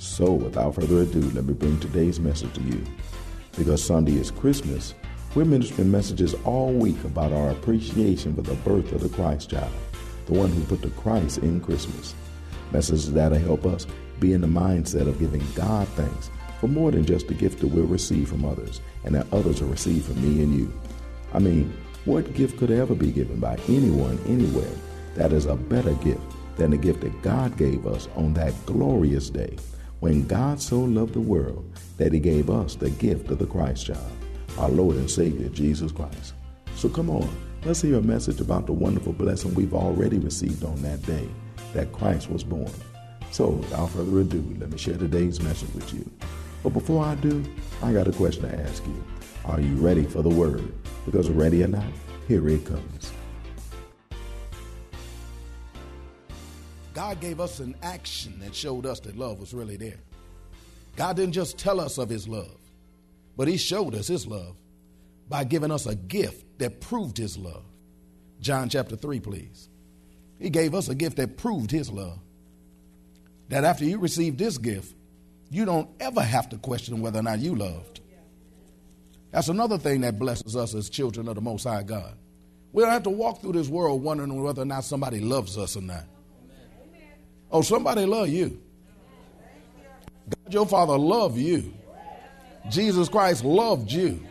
So, without further ado, let me bring today's message to you. Because Sunday is Christmas, we're ministering messages all week about our appreciation for the birth of the Christ child, the one who put the Christ in Christmas. Messages that'll help us be in the mindset of giving God thanks for more than just the gift that we'll receive from others and that others will receive from me and you. I mean, what gift could ever be given by anyone anywhere that is a better gift than the gift that God gave us on that glorious day? When God so loved the world that he gave us the gift of the Christ child, our Lord and Savior, Jesus Christ. So come on, let's hear a message about the wonderful blessing we've already received on that day that Christ was born. So without further ado, let me share today's message with you. But before I do, I got a question to ask you. Are you ready for the word? Because ready or not, here it comes. God gave us an action that showed us that love was really there. God didn't just tell us of his love, but he showed us his love by giving us a gift that proved his love. John chapter 3, please. He gave us a gift that proved his love. That after you receive this gift, you don't ever have to question whether or not you loved. That's another thing that blesses us as children of the Most High God. We don't have to walk through this world wondering whether or not somebody loves us or not. Oh, somebody love you. God, your Father, loved you. Jesus Christ loved you.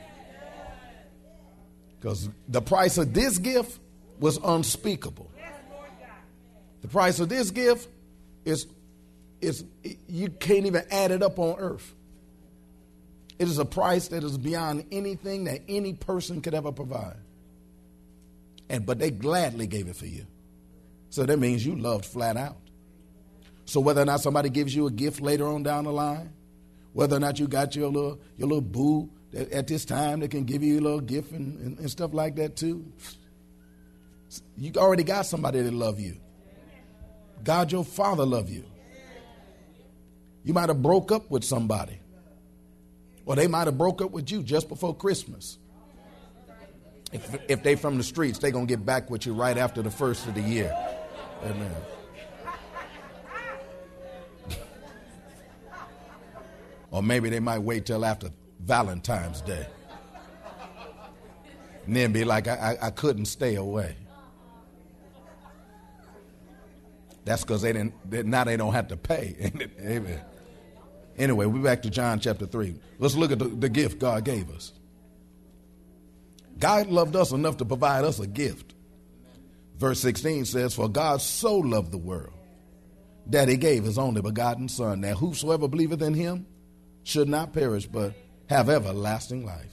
Because the price of this gift was unspeakable. The price of this gift is, is you can't even add it up on earth. It is a price that is beyond anything that any person could ever provide. And but they gladly gave it for you. So that means you loved flat out. So whether or not somebody gives you a gift later on down the line, whether or not you got your little your little boo at this time that can give you a little gift and, and, and stuff like that too. You already got somebody that love you. God, your father love you. You might have broke up with somebody. Or they might have broke up with you just before Christmas. If, if they from the streets, they going to get back with you right after the first of the year. Amen. Or maybe they might wait till after Valentine's Day. And then be like, I, I, I couldn't stay away. That's because they didn't, they, now they don't have to pay. Amen. Anyway, we're back to John chapter 3. Let's look at the, the gift God gave us. God loved us enough to provide us a gift. Verse 16 says, For God so loved the world that he gave his only begotten Son, that whosoever believeth in him should not perish, but have everlasting life.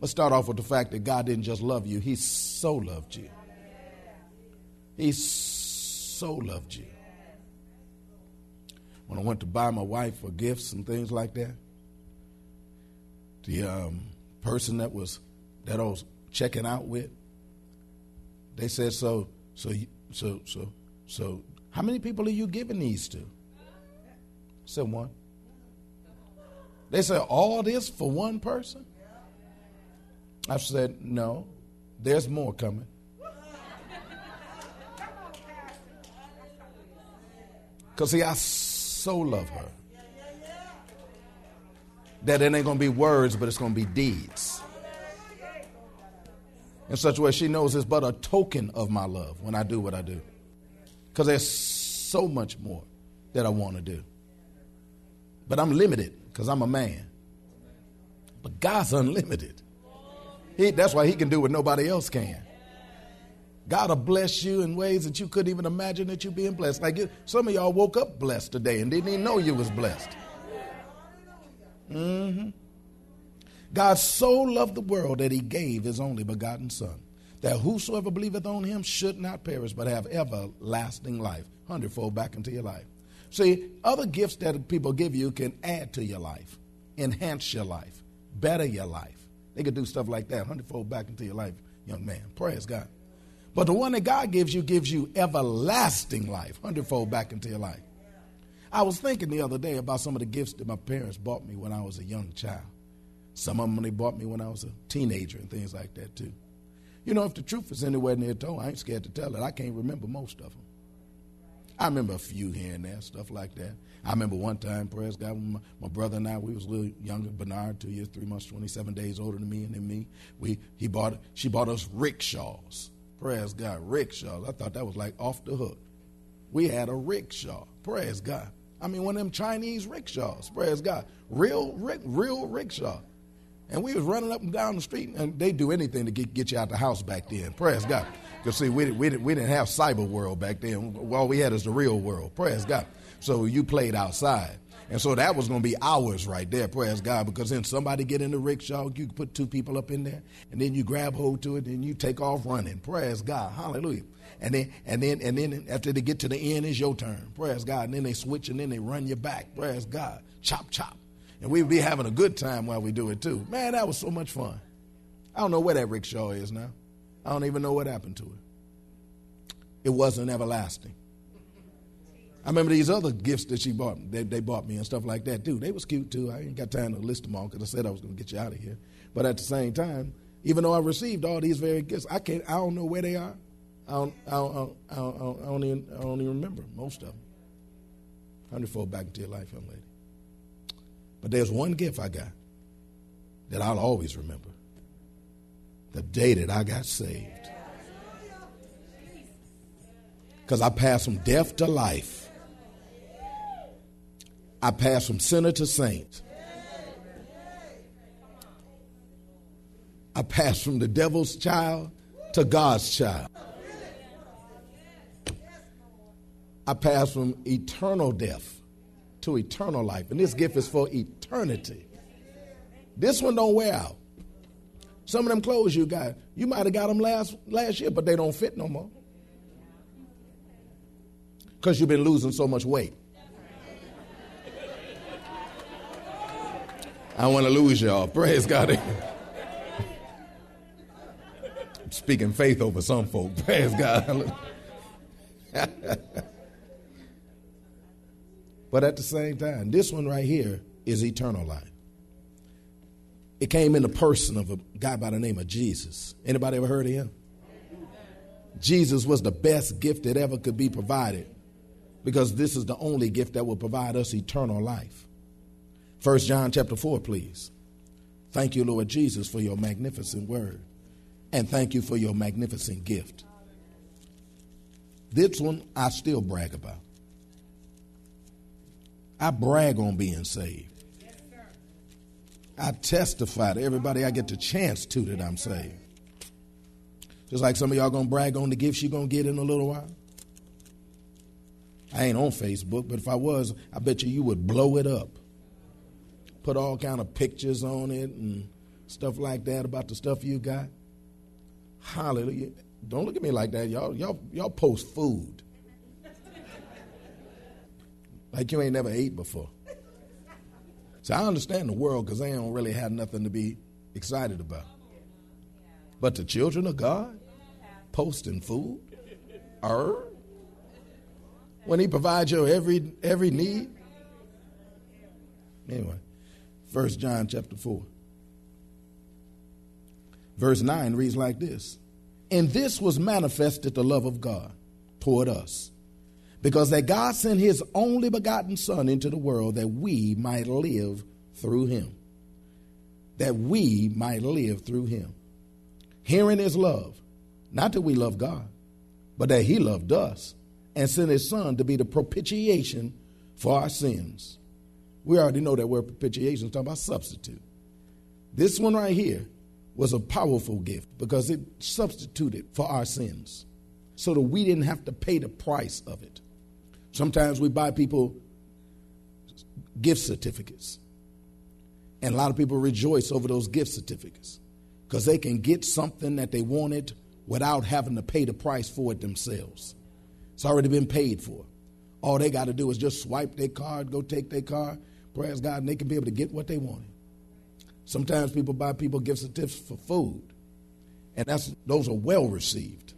Let's start off with the fact that God didn't just love you, He so loved you. He so loved you. When I went to buy my wife for gifts and things like that, the um, person that was that I was checking out with, they said, "So, so, so, so, so, how many people are you giving these to?" I said, "One." They said, All this for one person? I said, No, there's more coming. Because, see, I so love her that it ain't going to be words, but it's going to be deeds. In such a way, she knows it's but a token of my love when I do what I do. Because there's so much more that I want to do. But I'm limited because I'm a man. But God's unlimited. He, that's why He can do what nobody else can. God will bless you in ways that you couldn't even imagine that you being blessed. Like some of y'all woke up blessed today and didn't even know you was blessed. Mm-hmm. God so loved the world that he gave his only begotten Son, that whosoever believeth on him should not perish, but have everlasting life. Hundredfold back into your life. See, other gifts that people give you can add to your life, enhance your life, better your life. They could do stuff like that, hundredfold back into your life, young man. Praise God. But the one that God gives you gives you everlasting life, hundredfold back into your life. I was thinking the other day about some of the gifts that my parents bought me when I was a young child. Some of them they bought me when I was a teenager and things like that too. You know, if the truth is anywhere near told, I ain't scared to tell it. I can't remember most of them. I remember a few here and there, stuff like that. I remember one time, praise God, my, my, brother and I, we was a little younger, Bernard, two years, three months, 27 days older than me and me. We, he bought, she bought us rickshaws. Praise God, rickshaws. I thought that was like off the hook. We had a rickshaw. Praise God. I mean, one of them Chinese rickshaws. Praise God. Real, real rickshaw. And we was running up and down the street, and they'd do anything to get, get you out the house back then. Praise God. Because, see, we, we, we didn't have cyber world back then. All we had is the real world. Praise God. So you played outside. And so that was going to be ours right there, praise God, because then somebody get in the rickshaw, you put two people up in there, and then you grab hold to it, and you take off running. Praise God. Hallelujah. And then and then and then after they get to the end, it's your turn. Praise God. And then they switch and then they run you back. Praise God. Chop chop. And we'd be having a good time while we do it too. Man, that was so much fun. I don't know where that rickshaw is now. I don't even know what happened to it. It wasn't everlasting. I remember these other gifts that she bought. They, they bought me and stuff like that too. They was cute too. I ain't got time to list them all because I said I was going to get you out of here. But at the same time, even though I received all these very gifts, I can't. I don't know where they are. I don't. I don't, I don't, I don't even. I don't even remember most of them. Hundredfold back into your life, young lady. But there's one gift I got that I'll always remember the day that I got saved. Because I passed from death to life, I passed from sinner to saint. I passed from the devil's child to God's child. I passed from eternal death to eternal life. And this gift is for eternity. This one don't wear out. Some of them clothes you got, you might have got them last last year, but they don't fit no more. Because you've been losing so much weight. I want to lose y'all. Praise God. speaking faith over some folk. Praise God. But at the same time, this one right here is eternal life. It came in the person of a guy by the name of Jesus. Anybody ever heard of him? Jesus was the best gift that ever could be provided because this is the only gift that will provide us eternal life. First John chapter 4, please. Thank you, Lord Jesus, for your magnificent word. And thank you for your magnificent gift. This one I still brag about. I brag on being saved. I testify to everybody I get the chance to that I'm saved. Just like some of y'all gonna brag on the gifts you're gonna get in a little while. I ain't on Facebook, but if I was, I bet you you would blow it up. Put all kind of pictures on it and stuff like that about the stuff you got. Hallelujah. Don't look at me like that. Y'all, y'all, y'all post food like you ain't never ate before. So I understand the world because they don't really have nothing to be excited about. But the children of God posting food, er, when He provides your every every need. Anyway, First John chapter four, verse nine reads like this: "In this was manifested the love of God toward us." Because that God sent his only begotten Son into the world that we might live through him. That we might live through him. Herein is love. Not that we love God, but that he loved us and sent his Son to be the propitiation for our sins. We already know that word propitiation is talking about substitute. This one right here was a powerful gift because it substituted for our sins so that we didn't have to pay the price of it. Sometimes we buy people gift certificates, and a lot of people rejoice over those gift certificates because they can get something that they wanted without having to pay the price for it themselves. It's already been paid for. All they got to do is just swipe their card, go take their card, praise God, and they can be able to get what they wanted. Sometimes people buy people gift certificates for food, and that's those are well received,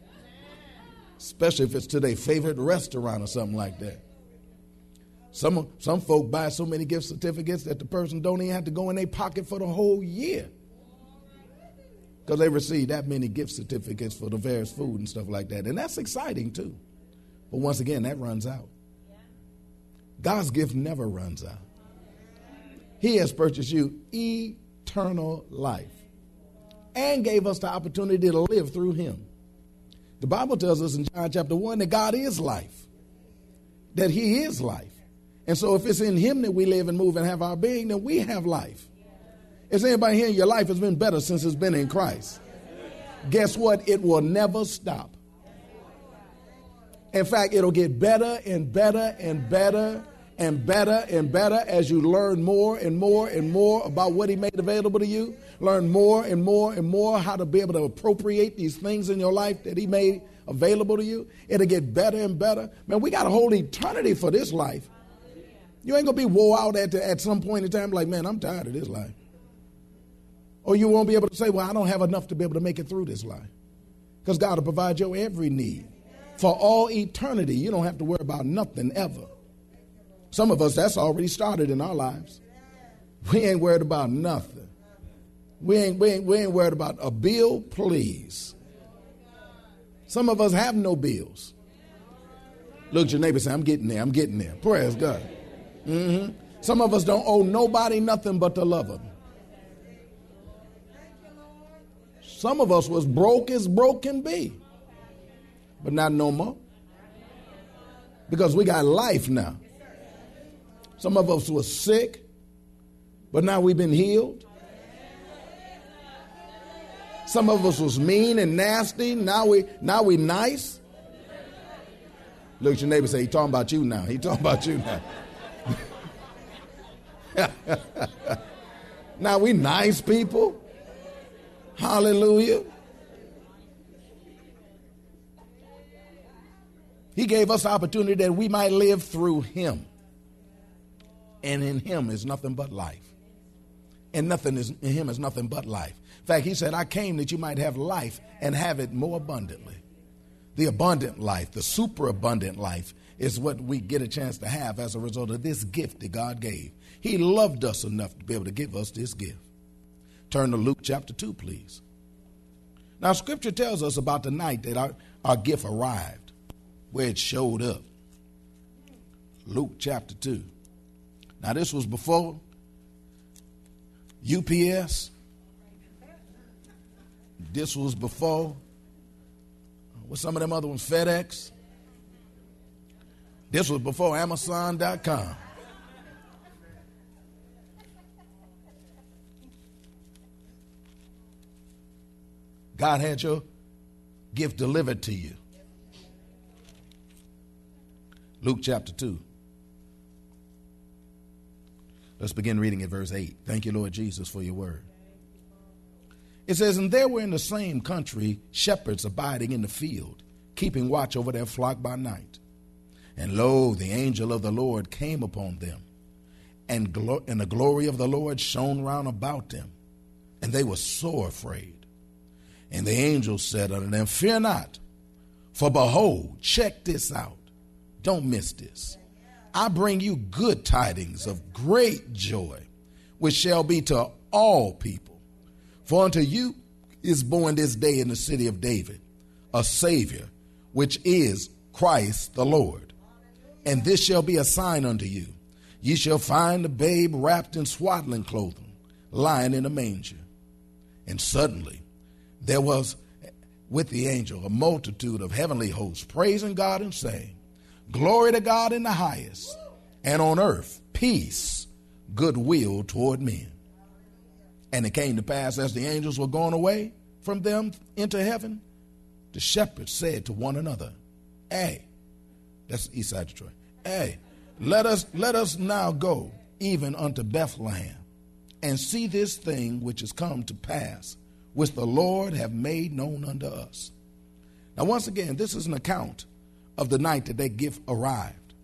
especially if it's to their favorite restaurant or something like that. Some some folk buy so many gift certificates that the person don't even have to go in their pocket for the whole year because they receive that many gift certificates for the various food and stuff like that. And that's exciting too. But once again, that runs out. God's gift never runs out. He has purchased you eternal life and gave us the opportunity to live through Him. The Bible tells us in John chapter 1 that God is life, that He is life. And so if it's in Him that we live and move and have our being, then we have life. Is anybody here your life has been better since it's been in Christ? Guess what? It will never stop. In fact, it'll get better and better and better and better and better as you learn more and more and more about what He made available to you. Learn more and more and more how to be able to appropriate these things in your life that He made available to you. It'll get better and better. Man, we got a whole eternity for this life. You ain't gonna be wore out at, the, at some point in time like, man, I'm tired of this life. Or you won't be able to say, Well, I don't have enough to be able to make it through this life. Because God will provide your every need. For all eternity, you don't have to worry about nothing ever. Some of us, that's already started in our lives. We ain't worried about nothing. We ain't, we ain't, we ain't worried about a bill, please. Some of us have no bills. Look at your neighbor say, I'm getting there, I'm getting there. Praise God. Mm-hmm. Some of us don't owe nobody nothing but to love of them. Some of us was broke as broke can be, but not no more. Because we got life now. Some of us was sick, but now we've been healed. Some of us was mean and nasty. Now we now we nice. Look at your neighbor say, he talking about you now. He talking about you now. now we nice people. Hallelujah. He gave us opportunity that we might live through him. And in him is nothing but life. And nothing is in him is nothing but life. In fact, he said, I came that you might have life and have it more abundantly. The abundant life, the super abundant life, is what we get a chance to have as a result of this gift that God gave. He loved us enough to be able to give us this gift. Turn to Luke chapter 2, please. Now, scripture tells us about the night that our, our gift arrived, where it showed up. Luke chapter 2. Now, this was before UPS. This was before, uh, what some of them other ones, FedEx. This was before Amazon.com. God had your gift delivered to you. Luke chapter 2. Let's begin reading at verse 8. Thank you, Lord Jesus, for your word. It says, And there were in the same country shepherds abiding in the field, keeping watch over their flock by night. And lo, the angel of the Lord came upon them, and, glo- and the glory of the Lord shone round about them, and they were sore afraid. And the angel said unto them, Fear not, for behold, check this out. Don't miss this. I bring you good tidings of great joy, which shall be to all people. For unto you is born this day in the city of David a Savior, which is Christ the Lord. And this shall be a sign unto you. Ye shall find the babe wrapped in swaddling clothing, lying in a manger. And suddenly there was with the angel a multitude of heavenly hosts praising God and saying, Glory to God in the highest, and on earth peace, goodwill toward men. And it came to pass as the angels were going away from them into heaven, the shepherds said to one another, Hey, that's east side Detroit. Hey, let us let us now go even unto Bethlehem and see this thing which is come to pass, which the Lord have made known unto us. Now, once again, this is an account of the night that that gift arrived.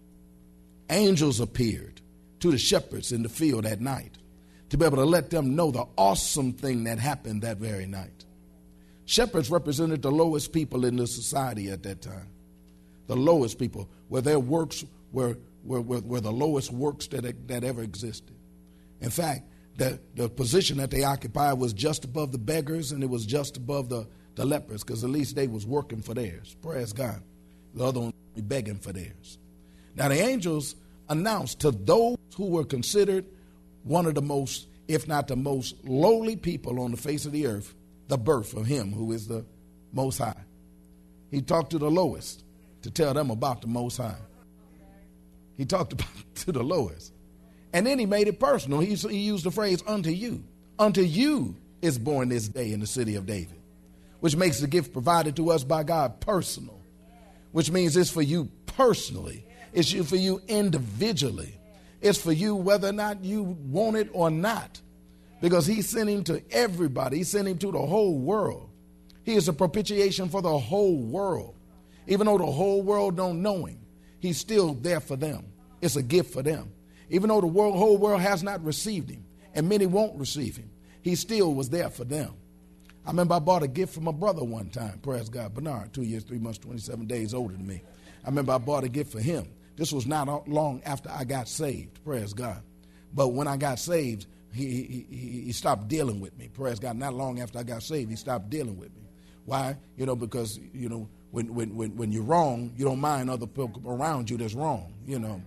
Angels appeared to the shepherds in the field at night to be able to let them know the awesome thing that happened that very night. Shepherds represented the lowest people in the society at that time. The lowest people, where their works were, were, were, were the lowest works that, that ever existed. In fact, the, the position that they occupied was just above the beggars and it was just above the, the lepers because at least they was working for theirs. Praise God. The other one be begging for theirs. Now the angels announced to those who were considered one of the most, if not the most lowly people on the face of the earth, the birth of him who is the most high. He talked to the lowest to tell them about the most high. He talked about to the lowest. And then he made it personal. He, he used the phrase, unto you. Unto you is born this day in the city of David, which makes the gift provided to us by God personal, which means it's for you personally, it's for you individually, it's for you whether or not you want it or not, because he sent him to everybody, he sent him to the whole world. He is a propitiation for the whole world. Even though the whole world don't know him, he's still there for them. It's a gift for them. Even though the world, whole world has not received him, and many won't receive him, he still was there for them. I remember I bought a gift from a brother one time, praise God, Bernard, two years, three months, 27 days older than me. I remember I bought a gift for him. This was not long after I got saved, praise God. But when I got saved, he, he, he stopped dealing with me, praise God. Not long after I got saved, he stopped dealing with me. Why? You know, because, you know, when, when, when, when you're wrong, you don't mind other people around you that's wrong, you know.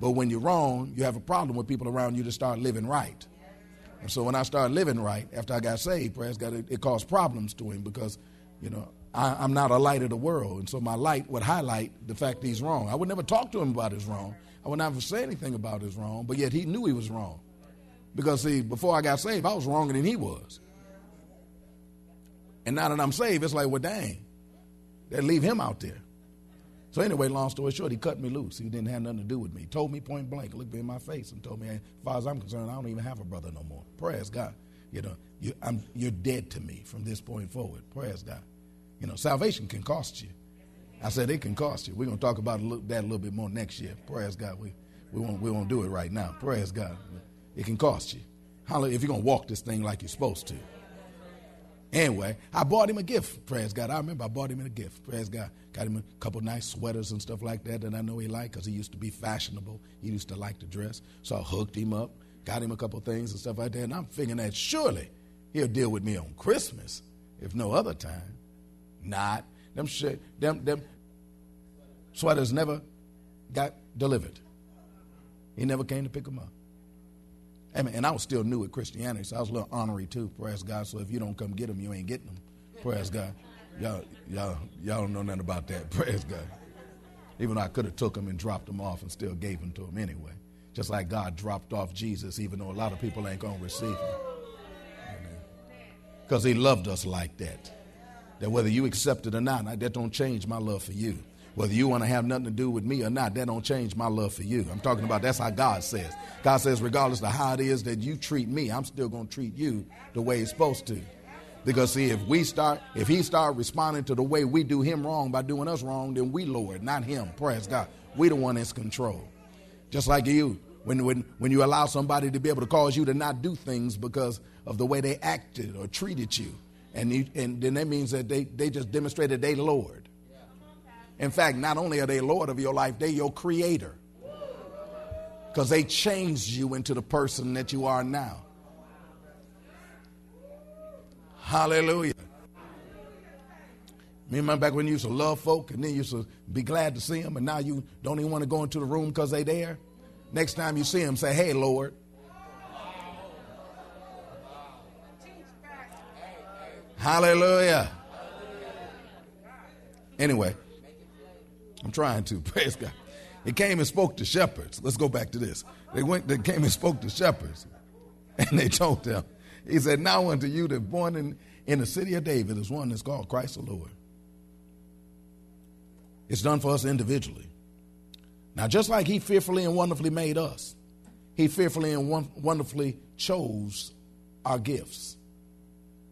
But when you're wrong, you have a problem with people around you to start living right. And so when I started living right after I got saved, praise God, it, it caused problems to him because, you know, I, am not a light of the world. And so my light would highlight the fact he's wrong. I would never talk to him about his wrong. I would never say anything about his wrong, but yet he knew he was wrong. Because, see, before I got saved, I was wronger than he was. And now that I'm saved, it's like, well, dang, they leave him out there. So anyway, long story short, he cut me loose. He didn't have nothing to do with me. He told me point blank, looked me in my face, and told me, as far as I'm concerned, I don't even have a brother no more. Praise God. You know, you, you're dead to me from this point forward. Praise God. You know, salvation can cost you. I said it can cost you. We're going to talk about that a little bit more next year. Praise God. We, we, won't, we won't do it right now. Praise God. It can cost you. Hallelujah. If you're going to walk this thing like you're supposed to. Anyway, I bought him a gift. Praise God. I remember I bought him a gift. Praise God. Got him a couple nice sweaters and stuff like that that I know he liked because he used to be fashionable. He used to like to dress. So I hooked him up, got him a couple things and stuff like that. And I'm thinking that surely he'll deal with me on Christmas, if no other time. Not. Them, them, them sweaters never got delivered. He never came to pick them up. And I was still new at Christianity, so I was a little honorary too. Praise God. So if you don't come get them, you ain't getting them. Praise God. Y'all, y'all, y'all don't know nothing about that. Praise God. Even though I could have took them and dropped them off and still gave them to them anyway. Just like God dropped off Jesus, even though a lot of people ain't gonna receive him. Because he loved us like that. That whether you accept it or not, that don't change my love for you. Whether you want to have nothing to do with me or not, that don't change my love for you. I'm talking about that's how God says. God says, regardless of how it is that you treat me, I'm still going to treat you the way it's supposed to. Because see, if we start, if he start responding to the way we do him wrong by doing us wrong, then we Lord, not him. Praise God. We the one that's control. Just like you, when when when you allow somebody to be able to cause you to not do things because of the way they acted or treated you, and you, and then that means that they they just demonstrated they Lord. In fact, not only are they Lord of your life, they're your creator. Because they changed you into the person that you are now. Hallelujah. Remember back when you used to love folk and then you used to be glad to see them, and now you don't even want to go into the room because they there? Next time you see them, say, Hey, Lord. Hallelujah. Anyway. I'm trying to. Praise God. They came and spoke to shepherds. Let's go back to this. They went, they came and spoke to shepherds. And they told them, He said, Now unto you that born in, in the city of David is one that's called Christ the Lord. It's done for us individually. Now, just like He fearfully and wonderfully made us, He fearfully and wonderfully chose our gifts.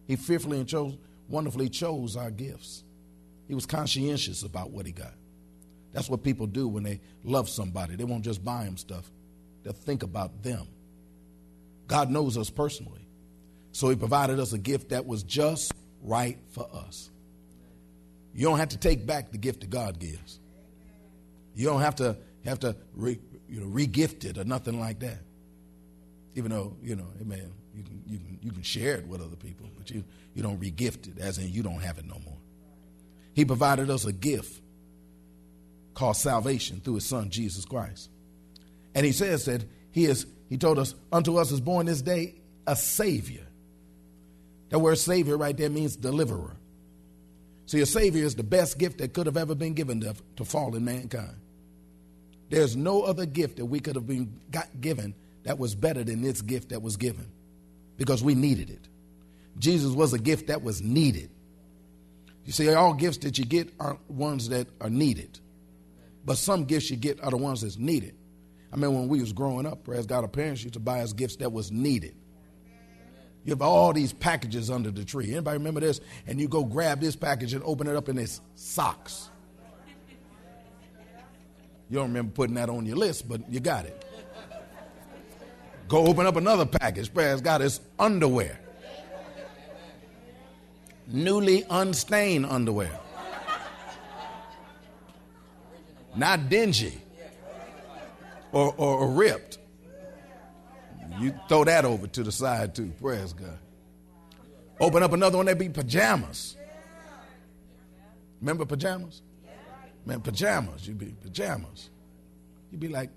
He fearfully and chose, wonderfully chose our gifts. He was conscientious about what he got. That's what people do when they love somebody. They won't just buy them stuff, they'll think about them. God knows us personally. So he provided us a gift that was just right for us. You don't have to take back the gift that God gives. You don't have to have to re, you know, re-gift it or nothing like that. Even though, you know, amen, you can, you can, you can share it with other people, but you, you don't re-gift it, as in you don't have it no more. He provided us a gift called salvation through his son, Jesus Christ. And he says that he is, he told us, unto us is born this day a savior. That word savior right there means deliverer. See, a savior is the best gift that could have ever been given to, to fallen mankind. There's no other gift that we could have been got given that was better than this gift that was given because we needed it. Jesus was a gift that was needed. You see, all gifts that you get are ones that are needed. But some gifts you get are the ones that's needed. I mean, when we was growing up, praise God, our parents used to buy us gifts that was needed. You have all these packages under the tree. Anybody remember this? And you go grab this package and open it up and it's socks. You don't remember putting that on your list, but you got it. Go open up another package. Praise God, it's underwear. Newly unstained underwear. Not dingy or, or, or ripped. You throw that over to the side too. Praise God. Open up another one, that be pajamas. Remember pajamas? Man, pajamas. You'd be pajamas. You'd be like,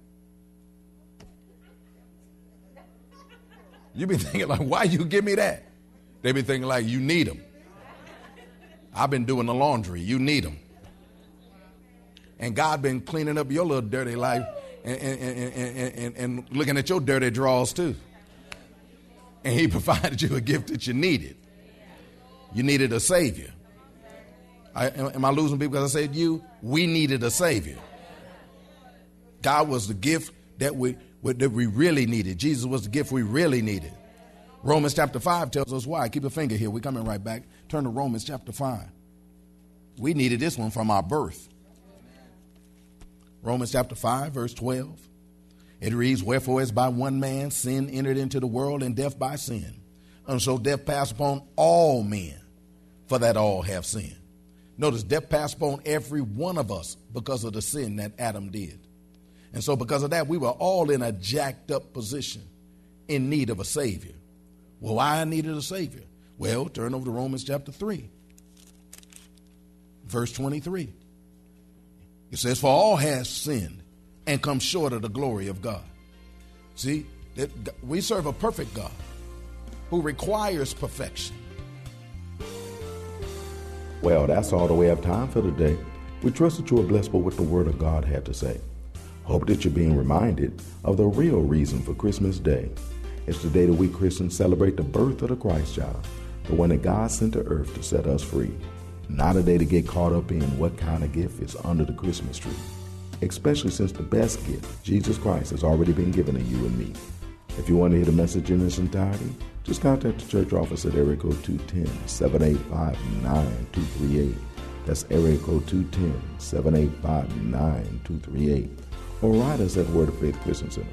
You be thinking like, why you give me that? They be thinking like, you need them. I've been doing the laundry. You need them. And God been cleaning up your little dirty life and, and, and, and, and looking at your dirty drawers too. And he provided you a gift that you needed. You needed a savior. I, am I losing people because I said you? We needed a savior. God was the gift that we that we really needed. Jesus was the gift we really needed. Romans chapter 5 tells us why. Keep a finger here. We're coming right back. Turn to Romans chapter 5. We needed this one from our birth. Romans chapter 5, verse 12. It reads, Wherefore, as by one man sin entered into the world, and death by sin. And so death passed upon all men, for that all have sinned. Notice, death passed upon every one of us because of the sin that Adam did. And so, because of that, we were all in a jacked up position in need of a Savior. Well, why I needed a Savior? Well, turn over to Romans chapter 3, verse 23. It says, For all has sinned and come short of the glory of God. See, that we serve a perfect God who requires perfection. Well, that's all that we have time for today. We trust that you are blessed with what the Word of God had to say. Hope that you're being reminded of the real reason for Christmas Day. It's the day that we Christians celebrate the birth of the Christ child, the one that God sent to earth to set us free. Not a day to get caught up in what kind of gift is under the Christmas tree, especially since the best gift, Jesus Christ, has already been given to you and me. If you want to hear the message in its entirety, just contact the church office at area code 210-785-9238. That's area code 210-785-9238 or write us at Word of Faith Christian Center,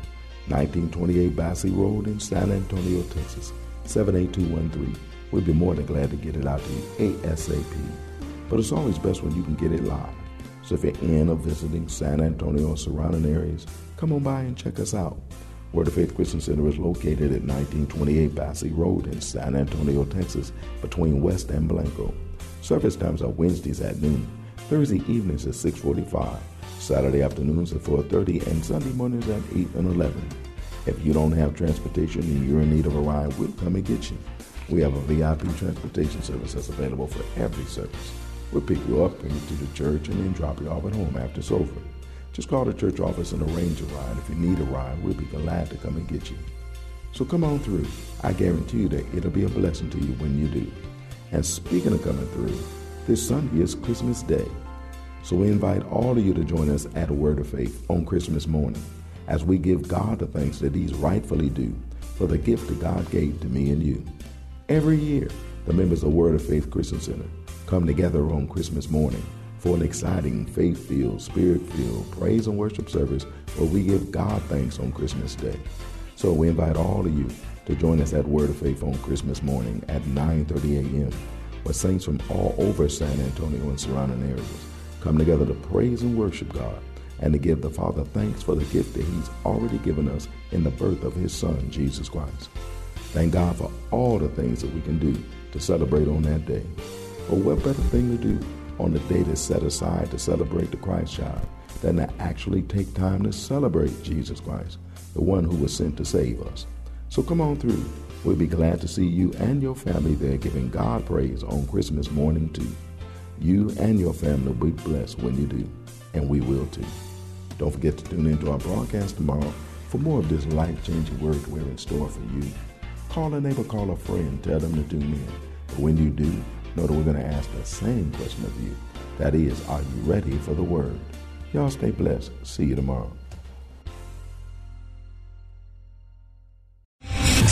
1928 Basse Road in San Antonio, Texas, 78213. We'd be more than glad to get it out to you ASAP. But it's always best when you can get it live. So if you're in or visiting San Antonio or surrounding areas, come on by and check us out. Word of Faith Christian Center is located at 1928 Basse Road in San Antonio, Texas, between West and Blanco. Service times are Wednesdays at noon, Thursday evenings at 645 Saturday afternoons at 4.30, and Sunday mornings at 8 and 11. If you don't have transportation and you're in need of a ride, we'll come and get you. We have a VIP transportation service that's available for every service. We'll pick you up, you to the church, and then drop you off at home after it's over. just call the church office and arrange a ride. If you need a ride, we'll be glad to come and get you. So come on through. I guarantee you that it'll be a blessing to you when you do. And speaking of coming through, this Sunday is Christmas Day. So we invite all of you to join us at a Word of Faith on Christmas morning as we give God the thanks that He's rightfully due for the gift that God gave to me and you. Every year, the members of Word of Faith Christian Center come together on Christmas morning for an exciting, faith filled, spirit filled praise and worship service where we give God thanks on Christmas Day. So we invite all of you to join us at Word of Faith on Christmas morning at 9:30 a.m. where saints from all over San Antonio and surrounding areas come together to praise and worship God and to give the Father thanks for the gift that He's already given us in the birth of His Son, Jesus Christ. Thank God for all the things that we can do to celebrate on that day. But what better thing to do on the day that's set aside to celebrate the Christ child than to actually take time to celebrate Jesus Christ, the one who was sent to save us? So come on through. We'll be glad to see you and your family there giving God praise on Christmas morning too. You and your family will be blessed when you do, and we will too. Don't forget to tune into our broadcast tomorrow for more of this life-changing word we're in store for you. Call a neighbor, call a friend, tell them to tune in. But when you do, know that we're going to ask the same question of you. That is, are you ready for the word? Y'all stay blessed. See you tomorrow.